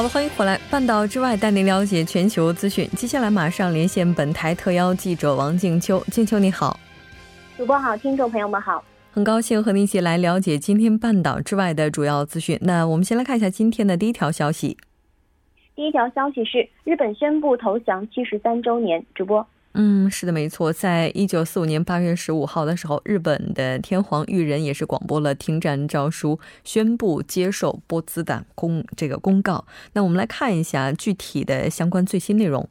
好了，欢迎回来。半岛之外，带您了解全球资讯。接下来马上连线本台特邀记者王静秋。静秋你好，主播好，听众朋友们好，很高兴和您一起来了解今天半岛之外的主要资讯。那我们先来看一下今天的第一条消息。第一条消息是日本宣布投降七十三周年。主播。嗯，是的，没错。在一九四五年八月十五号的时候，日本的天皇裕仁也是广播了停战诏书，宣布接受波茨坦公这个公告。那我们来看一下具体的相关最新内容。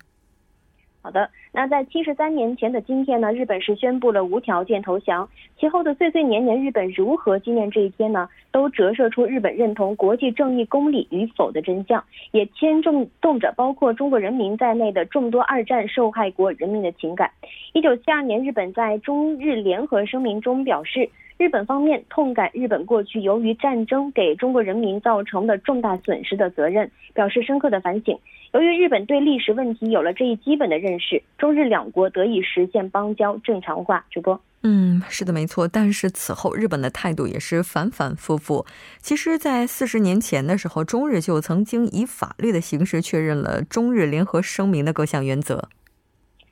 好的。那在七十三年前的今天呢，日本是宣布了无条件投降。其后的岁岁年年，日本如何纪念这一天呢？都折射出日本认同国际正义公理与否的真相，也牵动动着包括中国人民在内的众多二战受害国人民的情感。一九七二年，日本在中日联合声明中表示。日本方面痛感日本过去由于战争给中国人民造成的重大损失的责任，表示深刻的反省。由于日本对历史问题有了这一基本的认识，中日两国得以实现邦交正常化。主播，嗯，是的，没错。但是此后日本的态度也是反反复复。其实，在四十年前的时候，中日就曾经以法律的形式确认了中日联合声明的各项原则。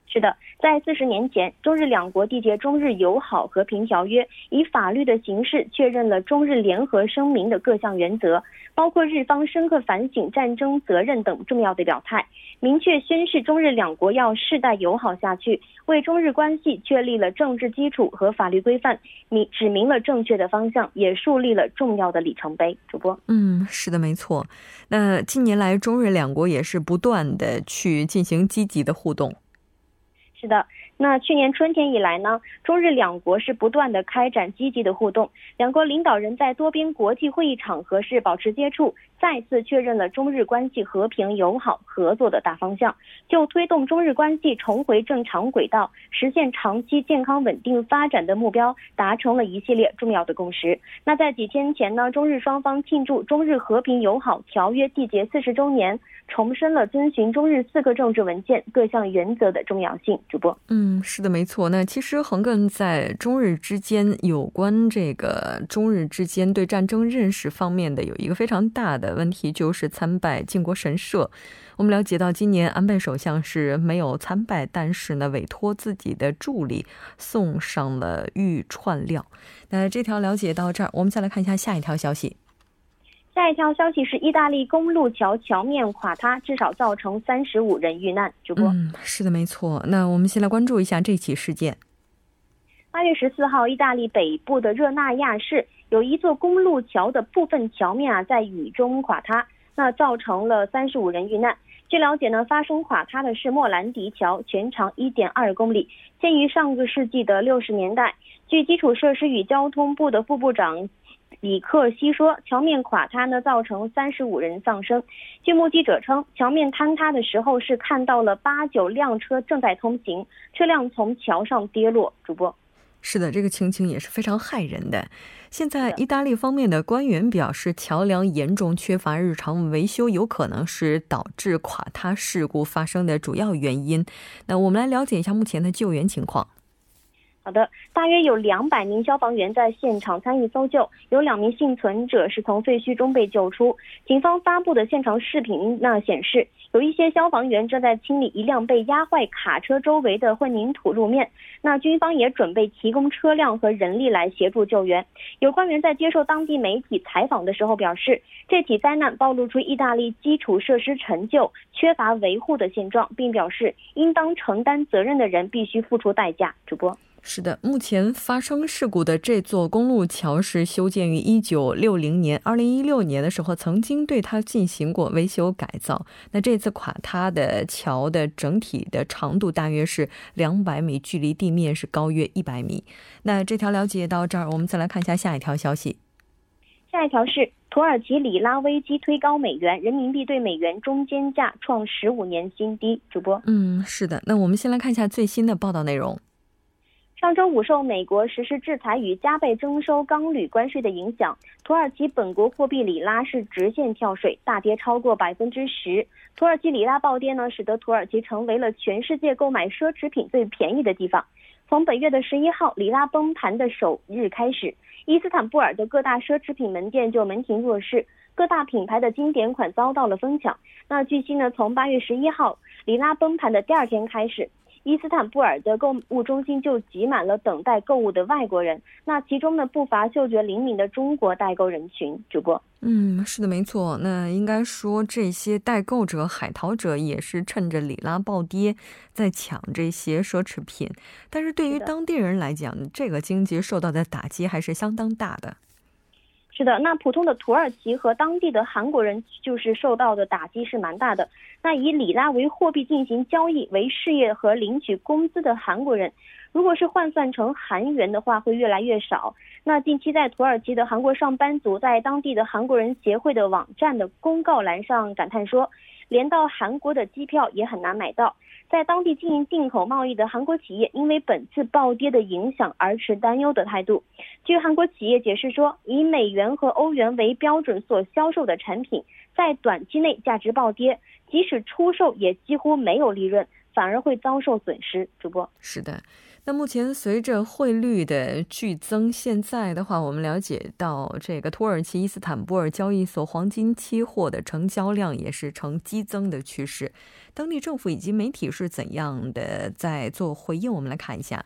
是的。在四十年前，中日两国缔结中日友好和平条约，以法律的形式确认了中日联合声明的各项原则，包括日方深刻反省战争责任等重要的表态，明确宣示中日两国要世代友好下去，为中日关系确立了政治基础和法律规范，明指明了正确的方向，也树立了重要的里程碑。主播，嗯，是的，没错。那近年来，中日两国也是不断的去进行积极的互动。是的，那去年春天以来呢，中日两国是不断的开展积极的互动，两国领导人在多边国际会议场合是保持接触，再次确认了中日关系和平友好合作的大方向，就推动中日关系重回正常轨道，实现长期健康稳定发展的目标，达成了一系列重要的共识。那在几天前呢，中日双方庆祝中日和平友好条约缔结四十周年。重申了遵循中日四个政治文件各项原则的重要性。主播，嗯，嗯是的，没错。那其实横亘在中日之间有关这个中日之间对战争认识方面的有一个非常大的问题，就是参拜靖国神社。我们了解到，今年安倍首相是没有参拜，但是呢，委托自己的助理送上了玉串料。那这条了解到这儿，我们再来看一下下一条消息。下一条消息是，意大利公路桥桥面垮塌，至少造成三十五人遇难。主播，嗯，是的，没错。那我们先来关注一下这起事件。八月十四号，意大利北部的热那亚市有一座公路桥的部分桥面啊，在雨中垮塌，那造成了三十五人遇难。据了解呢，发生垮塌的是莫兰迪桥，全长一点二公里，建于上个世纪的六十年代。据基础设施与交通部的副部长。李克西说，桥面垮塌呢，造成三十五人丧生。据目击者称，桥面坍塌的时候是看到了八九辆车正在通行，车辆从桥上跌落。主播，是的，这个情景也是非常骇人的。现在，意大利方面的官员表示，桥梁严重缺乏日常维修，有可能是导致垮塌事故发生的主要原因。那我们来了解一下目前的救援情况。好的，大约有两百名消防员在现场参与搜救，有两名幸存者是从废墟中被救出。警方发布的现场视频那显示，有一些消防员正在清理一辆被压坏卡车周围的混凝土路面。那军方也准备提供车辆和人力来协助救援。有官员在接受当地媒体采访的时候表示，这起灾难暴露出意大利基础设施陈旧、缺乏维护的现状，并表示应当承担责任的人必须付出代价。主播。是的，目前发生事故的这座公路桥是修建于一九六零年，二零一六年的时候曾经对它进行过维修改造。那这次垮塌的桥的整体的长度大约是两百米，距离地面是高约一百米。那这条了解到这儿，我们再来看一下下一条消息。下一条是土耳其里拉危机推高美元，人民币对美元中间价创十五年新低。主播，嗯，是的。那我们先来看一下最新的报道内容。上周五，受美国实施制裁与加倍征收钢铝关税的影响，土耳其本国货币里拉是直线跳水，大跌超过百分之十。土耳其里拉暴跌呢，使得土耳其成为了全世界购买奢侈品最便宜的地方。从本月的十一号里拉崩盘的首日开始，伊斯坦布尔的各大奢侈品门店就门庭若市，各大品牌的经典款遭到了疯抢。那据悉呢，从八月十一号里拉崩盘的第二天开始。伊斯坦布尔的购物中心就挤满了等待购物的外国人，那其中呢不乏嗅觉灵敏的中国代购人群。主播，嗯，是的，没错。那应该说这些代购者、海淘者也是趁着里拉暴跌在抢这些奢侈品，但是对于当地人来讲，这个经济受到的打击还是相当大的。是的，那普通的土耳其和当地的韩国人就是受到的打击是蛮大的。那以里拉为货币进行交易为事业和领取工资的韩国人，如果是换算成韩元的话，会越来越少。那近期在土耳其的韩国上班族在当地的韩国人协会的网站的公告栏上感叹说，连到韩国的机票也很难买到。在当地经营进口贸易的韩国企业，因为本次暴跌的影响而持担忧的态度。据韩国企业解释说，以美元和欧元为标准所销售的产品，在短期内价值暴跌，即使出售也几乎没有利润，反而会遭受损失。主播是的。那目前随着汇率的剧增，现在的话，我们了解到这个土耳其伊斯坦布尔交易所黄金期货的成交量也是呈激增的趋势。当地政府以及媒体是怎样的在做回应？我们来看一下。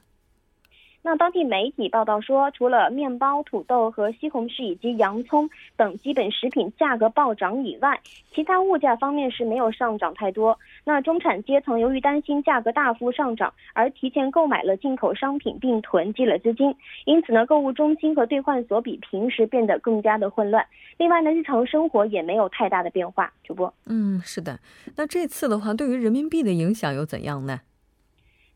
那当地媒体报道说，除了面包、土豆和西红柿以及洋葱等基本食品价格暴涨以外，其他物价方面是没有上涨太多。那中产阶层由于担心价格大幅上涨，而提前购买了进口商品并囤积了资金，因此呢，购物中心和兑换所比平时变得更加的混乱。另外呢，日常生活也没有太大的变化。主播，嗯，是的。那这次的话，对于人民币的影响又怎样呢？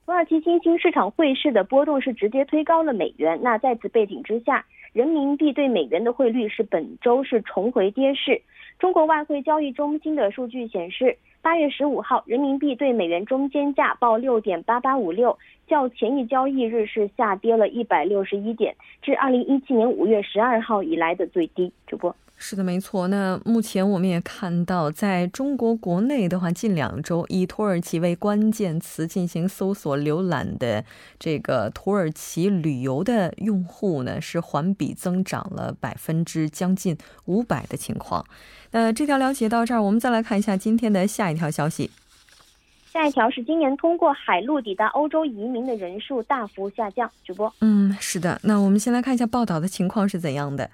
土耳其新兴市场汇市的波动是直接推高了美元。那在此背景之下，人民币对美元的汇率是本周是重回跌势。中国外汇交易中心的数据显示，八月十五号人民币对美元中间价报六点八八五六，较前一交易日是下跌了一百六十一点，至二零一七年五月十二号以来的最低。主播。是的，没错。那目前我们也看到，在中国国内的话，近两周以土耳其为关键词进行搜索浏览的这个土耳其旅游的用户呢，是环比增长了百分之将近五百的情况。那这条了解到这儿，我们再来看一下今天的下一条消息。下一条是今年通过海路抵达欧洲移民的人数大幅下降。主播，嗯，是的。那我们先来看一下报道的情况是怎样的。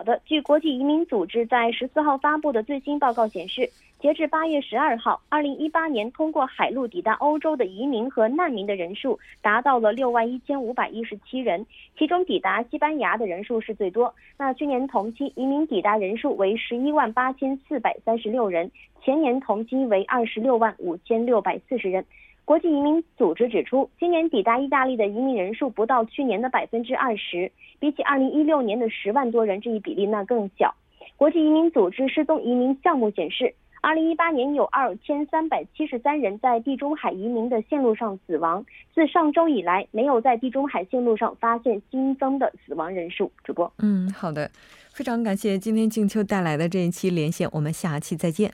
好的，据国际移民组织在十四号发布的最新报告显示，截至八月十二号，二零一八年通过海路抵达欧洲的移民和难民的人数达到了六万一千五百一十七人，其中抵达西班牙的人数是最多。那去年同期移民抵达人数为十一万八千四百三十六人，前年同期为二十六万五千六百四十人。国际移民组织指出，今年抵达意大利的移民人数不到去年的百分之二十，比起二零一六年的十万多人，这一比例那更小。国际移民组织失踪移民项目显示，二零一八年有二千三百七十三人在地中海移民的线路上死亡。自上周以来，没有在地中海线路上发现新增的死亡人数。主播，嗯，好的，非常感谢今天静秋带来的这一期连线，我们下期再见。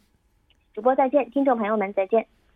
主播再见，听众朋友们再见。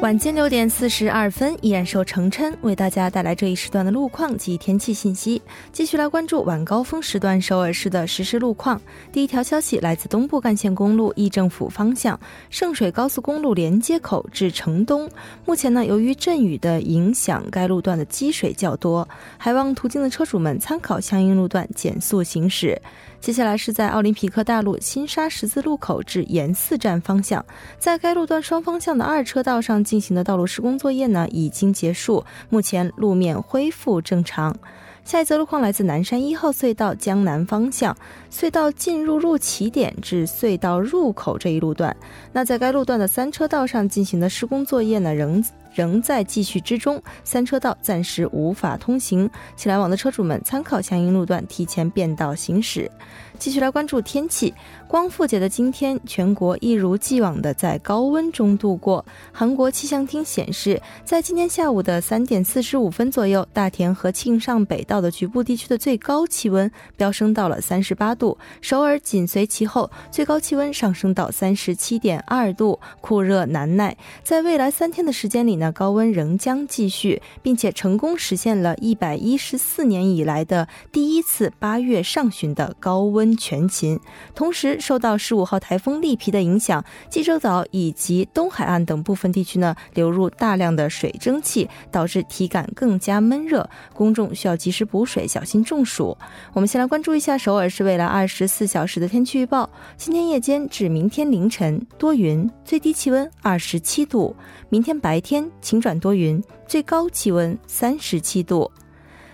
晚间六点四十二分，依然受程琛为大家带来这一时段的路况及天气信息。继续来关注晚高峰时段首尔市的实时路况。第一条消息来自东部干线公路议政府方向圣水高速公路连接口至城东，目前呢，由于阵雨的影响，该路段的积水较多，还望途经的车主们参考相应路段减速行驶。接下来是在奥林匹克大路新沙十字路口至延寺站方向，在该路段双方向的二车道上进行的道路施工作业呢已经结束，目前路面恢复正常。下一则路况来自南山一号隧道江南方向，隧道进入入起点至隧道入口这一路段，那在该路段的三车道上进行的施工作业呢仍。仍在继续之中，三车道暂时无法通行，请来往的车主们参考相应路段提前变道行驶。继续来关注天气。光复节的今天，全国一如既往的在高温中度过。韩国气象厅显示，在今天下午的三点四十五分左右，大田和庆尚北道的局部地区的最高气温飙升到了三十八度，首尔紧随其后，最高气温上升到三十七点二度，酷热难耐。在未来三天的时间里呢，高温仍将继续，并且成功实现了一百一十四年以来的第一次八月上旬的高温。全勤，同时受到十五号台风利皮的影响，济州岛以及东海岸等部分地区呢流入大量的水蒸气，导致体感更加闷热，公众需要及时补水，小心中暑。我们先来关注一下首尔市未来二十四小时的天气预报：今天夜间至明天凌晨多云，最低气温二十七度；明天白天晴转多云，最高气温三十七度。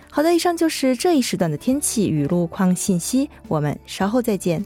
好的，以上就是这一时段的天气与路况信息，我们稍后再见。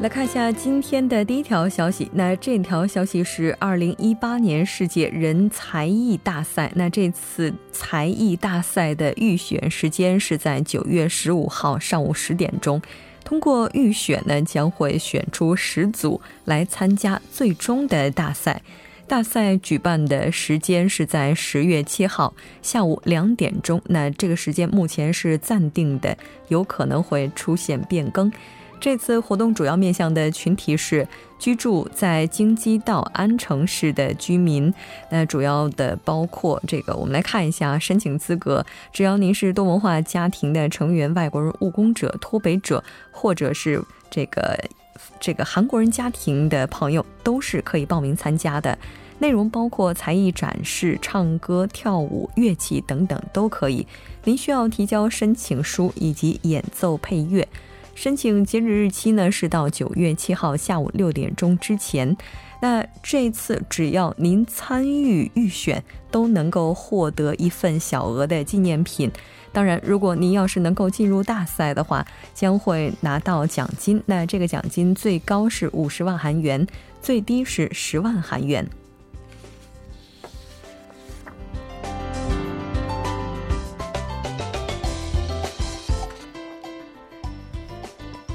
来看一下今天的第一条消息。那这条消息是二零一八年世界人才艺大赛。那这次才艺大赛的预选时间是在九月十五号上午十点钟。通过预选呢，将会选出十组来参加最终的大赛。大赛举办的时间是在十月七号下午两点钟。那这个时间目前是暂定的，有可能会出现变更。这次活动主要面向的群体是居住在京畿道安城市的居民，那主要的包括这个，我们来看一下申请资格。只要您是多文化家庭的成员、外国人务工者、脱北者，或者是这个这个韩国人家庭的朋友，都是可以报名参加的。内容包括才艺展示、唱歌、跳舞、乐器等等都可以。您需要提交申请书以及演奏配乐。申请截止日期呢是到九月七号下午六点钟之前。那这次只要您参与预选，都能够获得一份小额的纪念品。当然，如果您要是能够进入大赛的话，将会拿到奖金。那这个奖金最高是五十万韩元，最低是十万韩元。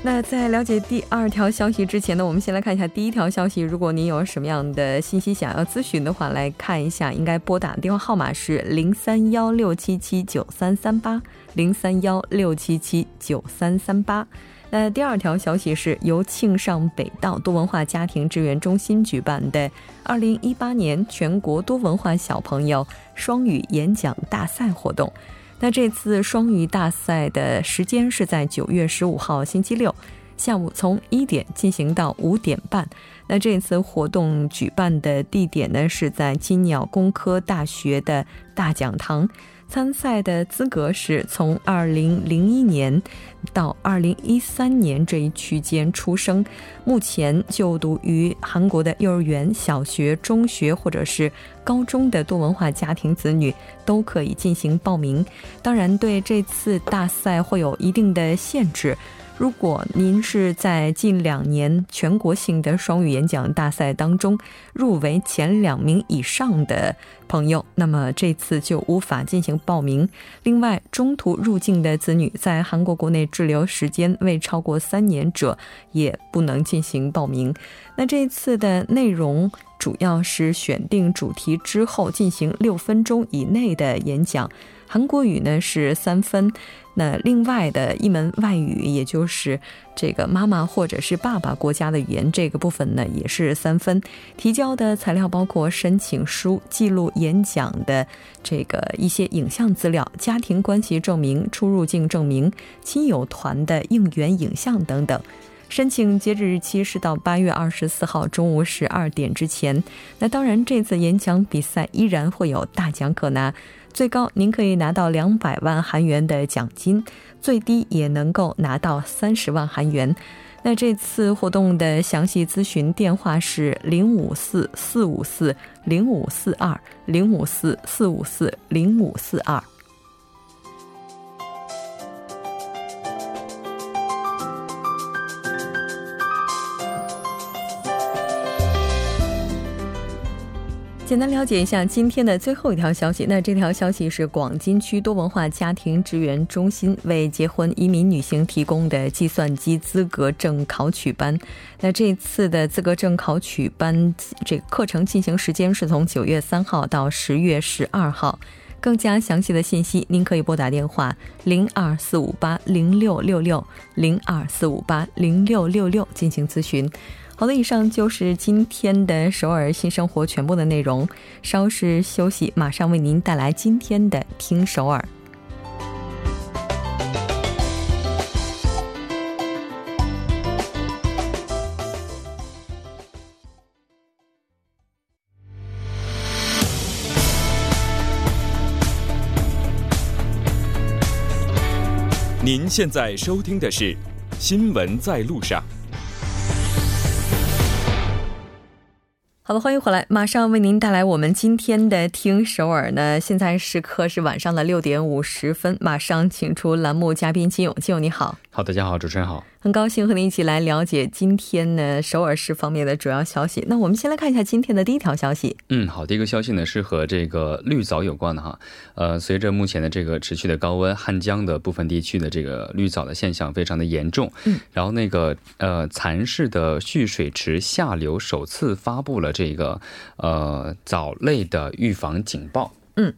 那在了解第二条消息之前呢，我们先来看一下第一条消息。如果您有什么样的信息想要咨询的话，来看一下，应该拨打的电话号码是零三幺六七七九三三八零三幺六七七九三三八。那第二条消息是由庆尚北道多文化家庭支援中心举办的二零一八年全国多文化小朋友双语演讲大赛活动。那这次双语大赛的时间是在九月十五号星期六下午，从一点进行到五点半。那这次活动举办的地点呢是在金鸟工科大学的大讲堂。参赛的资格是从二零零一年到二零一三年这一区间出生，目前就读于韩国的幼儿园、小学、中学或者是高中的多文化家庭子女都可以进行报名。当然，对这次大赛会有一定的限制。如果您是在近两年全国性的双语演讲大赛当中入围前两名以上的朋友，那么这次就无法进行报名。另外，中途入境的子女在韩国国内滞留时间未超过三年者，也不能进行报名。那这次的内容主要是选定主题之后进行六分钟以内的演讲。韩国语呢是三分，那另外的一门外语，也就是这个妈妈或者是爸爸国家的语言这个部分呢，也是三分。提交的材料包括申请书、记录演讲的这个一些影像资料、家庭关系证明、出入境证明、亲友团的应援影像等等。申请截止日期是到八月二十四号中午十二点之前。那当然，这次演讲比赛依然会有大奖可拿。最高您可以拿到两百万韩元的奖金，最低也能够拿到三十万韩元。那这次活动的详细咨询电话是零五四四五四零五四二零五四四五四零五四二。简单了解一下今天的最后一条消息。那这条消息是广金区多文化家庭支援中心为结婚移民女性提供的计算机资格证考取班。那这次的资格证考取班，这课程进行时间是从九月三号到十月十二号。更加详细的信息，您可以拨打电话零二四五八零六六六零二四五八零六六六进行咨询。好的，以上就是今天的首尔新生活全部的内容。稍事休息，马上为您带来今天的听首尔。您现在收听的是《新闻在路上》。好的，欢迎回来，马上为您带来我们今天的听首尔呢。现在时刻是晚上的六点五十分，马上请出栏目嘉宾金勇，金勇你好。好，大家好，主持人好。很高兴和您一起来了解今天呢首尔市方面的主要消息。那我们先来看一下今天的第一条消息。嗯，好，第一个消息呢是和这个绿藻有关的哈。呃，随着目前的这个持续的高温，汉江的部分地区的这个绿藻的现象非常的严重。嗯，然后那个呃蚕市的蓄水池下流首次发布了这个呃藻类的预防警报。嗯。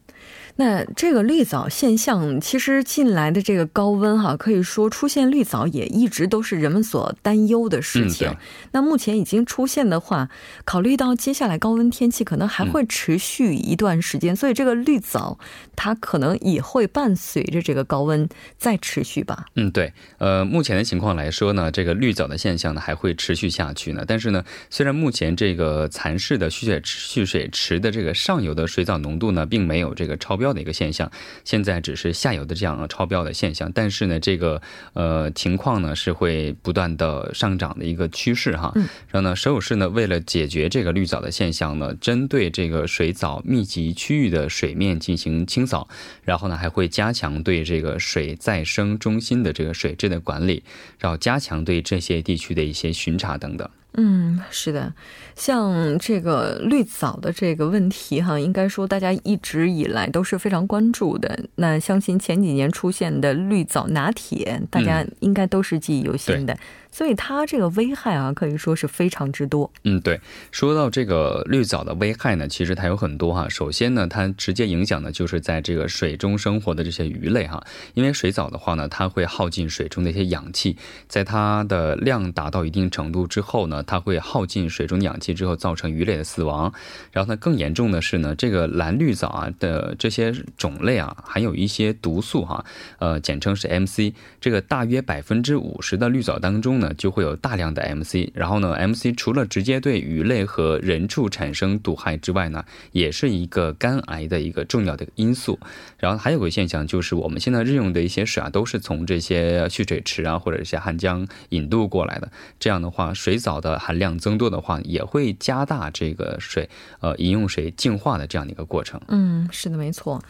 那这个绿藻现象，其实近来的这个高温哈，可以说出现绿藻也一直都是人们所担忧的事情。那目前已经出现的话，考虑到接下来高温天气可能还会持续一段时间，所以这个绿藻它可能也会伴随着这个高温再持续吧。嗯，对。呃，目前的情况来说呢，这个绿藻的现象呢还会持续下去呢。但是呢，虽然目前这个蚕室的蓄水蓄水池的这个上游的水藻浓度呢，并没有这个超标。标的一个现象，现在只是下游的这样超标的现象，但是呢，这个呃情况呢是会不断的上涨的一个趋势哈。然后呢，首尔市呢为了解决这个绿藻的现象呢，针对这个水藻密集区域的水面进行清扫，然后呢还会加强对这个水再生中心的这个水质的管理，然后加强对这些地区的一些巡查等等。嗯，是的，像这个绿藻的这个问题哈，应该说大家一直以来都是非常关注的。那相信前几年出现的绿藻拿铁，大家应该都是记忆犹新的。所以它这个危害啊，可以说是非常之多。嗯，对。说到这个绿藻的危害呢，其实它有很多哈。首先呢，它直接影响的就是在这个水中生活的这些鱼类哈。因为水藻的话呢，它会耗尽水中的一些氧气，在它的量达到一定程度之后呢，它会耗尽水中氧气之后，造成鱼类的死亡。然后呢，更严重的是呢，这个蓝绿藻啊的这些种类啊，含有一些毒素哈，呃，简称是 MC。这个大约百分之五十的绿藻当中呢，就会有大量的 MC。然后呢，MC 除了直接对鱼类和人畜产生毒害之外呢，也是一个肝癌的一个重要的因素。然后还有个现象就是，我们现在日用的一些水啊，都是从这些蓄水池啊或者一些汉江引渡过来的。这样的话，水藻的含量增多的话，也会加大这个水呃饮用水净化的这样的一个过程。嗯，是的，没错。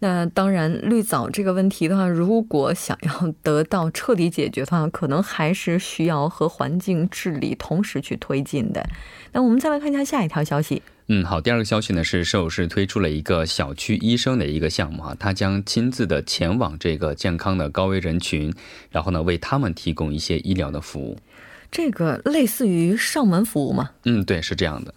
那当然，绿藻这个问题的话，如果想要得到彻底解决的话，可能还是需要和环境治理同时去推进的。那我们再来看一下下一条消息。嗯，好，第二个消息呢是首尔市推出了一个小区医生的一个项目哈，他将亲自的前往这个健康的高危人群，然后呢为他们提供一些医疗的服务。这个类似于上门服务吗？嗯，对，是这样的。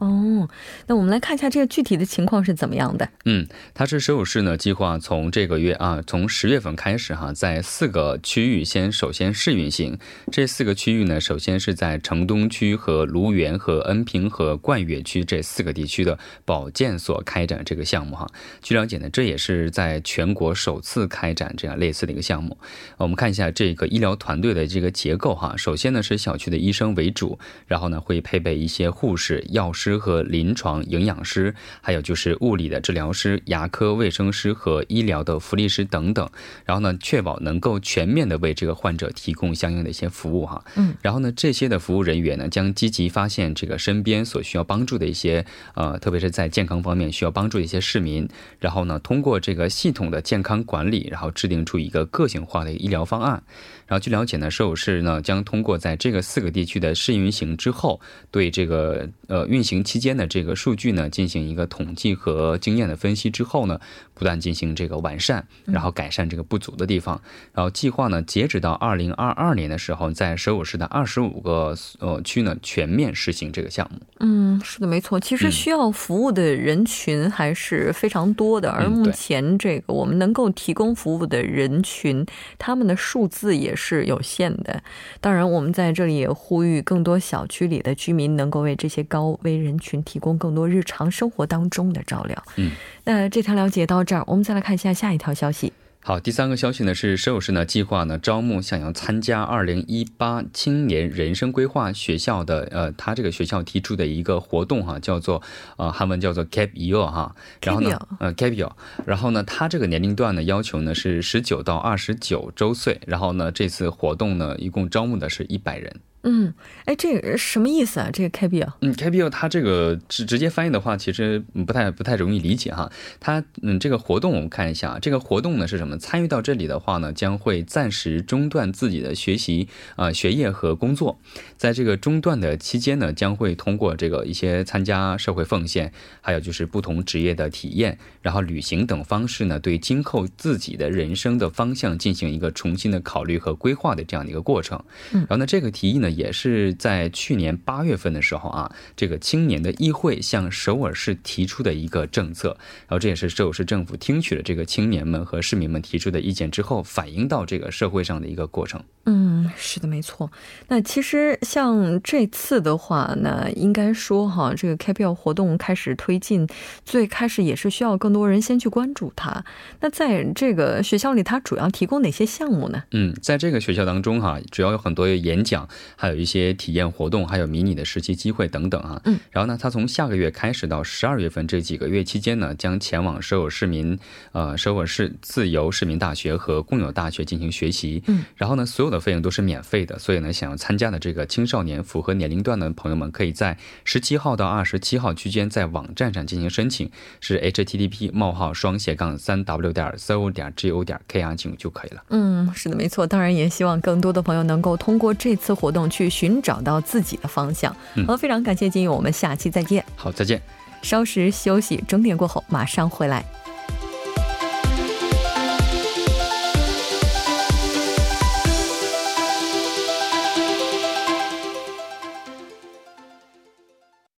哦，那我们来看一下这个具体的情况是怎么样的。嗯，它是首尔市呢计划从这个月啊，从十月份开始哈，在四个区域先首先试运行。这四个区域呢，首先是在城东区和卢园和恩平和冠岳区这四个地区的保健所开展这个项目哈。据了解呢，这也是在全国首次开展这样类似的一个项目。我们看一下这个医疗团队的这个结构哈，首先呢是小区的医生为主，然后呢会配备一些护士、药师。和临床营养师，还有就是物理的治疗师、牙科卫生师和医疗的福利师等等。然后呢，确保能够全面的为这个患者提供相应的一些服务哈。嗯。然后呢，这些的服务人员呢，将积极发现这个身边所需要帮助的一些呃，特别是在健康方面需要帮助的一些市民。然后呢，通过这个系统的健康管理，然后制定出一个个性化的医疗方案。然后据了解呢，首尔市呢将通过在这个四个地区的试运行之后，对这个呃运行期间的这个数据呢进行一个统计和经验的分析之后呢，不断进行这个完善，然后改善这个不足的地方。然后计划呢，截止到二零二二年的时候，在首尔市的二十五个呃区呢全面实行这个项目。嗯，是的，没错。其实需要服务的人群还是非常多的，而目前这个我们能够提供服务的人群，他们的数字也。是有限的，当然，我们在这里也呼吁更多小区里的居民能够为这些高危人群提供更多日常生活当中的照料。嗯，那这条了解到这儿，我们再来看一下下一条消息。好，第三个消息呢是，首尔市呢计划呢招募想要参加二零一八青年人生规划学校的，呃，他这个学校提出的一个活动哈，叫做呃韩文叫做 Cap Year 哈，然后呢，呃 Cap Year，然后呢，他这个年龄段呢要求呢是十九到二十九周岁，然后呢，这次活动呢一共招募的是一百人。嗯，哎，这个什么意思啊？这个 KBL，嗯，KBL 它这个直直接翻译的话，其实不太不太容易理解哈。它嗯，这个活动我们看一下，这个活动呢是什么？参与到这里的话呢，将会暂时中断自己的学习啊学业和工作，在这个中断的期间呢，将会通过这个一些参加社会奉献，还有就是不同职业的体验，然后旅行等方式呢，对今后自己的人生的方向进行一个重新的考虑和规划的这样的一个过程。嗯，然后呢，这个提议呢。也是在去年八月份的时候啊，这个青年的议会向首尔市提出的一个政策，然后这也是首尔市政府听取了这个青年们和市民们提出的意见之后，反映到这个社会上的一个过程。嗯，是的，没错。那其实像这次的话，那应该说哈，这个 KPL 活动开始推进，最开始也是需要更多人先去关注它。那在这个学校里，它主要提供哪些项目呢？嗯，在这个学校当中哈，主要有很多演讲，还有一些体验活动，还有迷你的实习机会等等啊。嗯，然后呢，他从下个月开始到十二月份这几个月期间呢，将前往首尔市民呃首尔市自由市民大学和共有大学进行学习。嗯，然后呢，所有的费用都是免费的，所以呢，想要参加的这个青少年符合年龄段的朋友们，可以在十七号到二十七号区间在网站上进行申请，是 http: 冒号双斜杠三 w 点 so 点 go 点 kr 进入就可以了。嗯，是的，没错。当然也希望更多的朋友能够通过这次活动去寻找到自己的方向。好，非常感谢金勇，我们下期再见。好，再见。稍时休息，整点过后马上回来。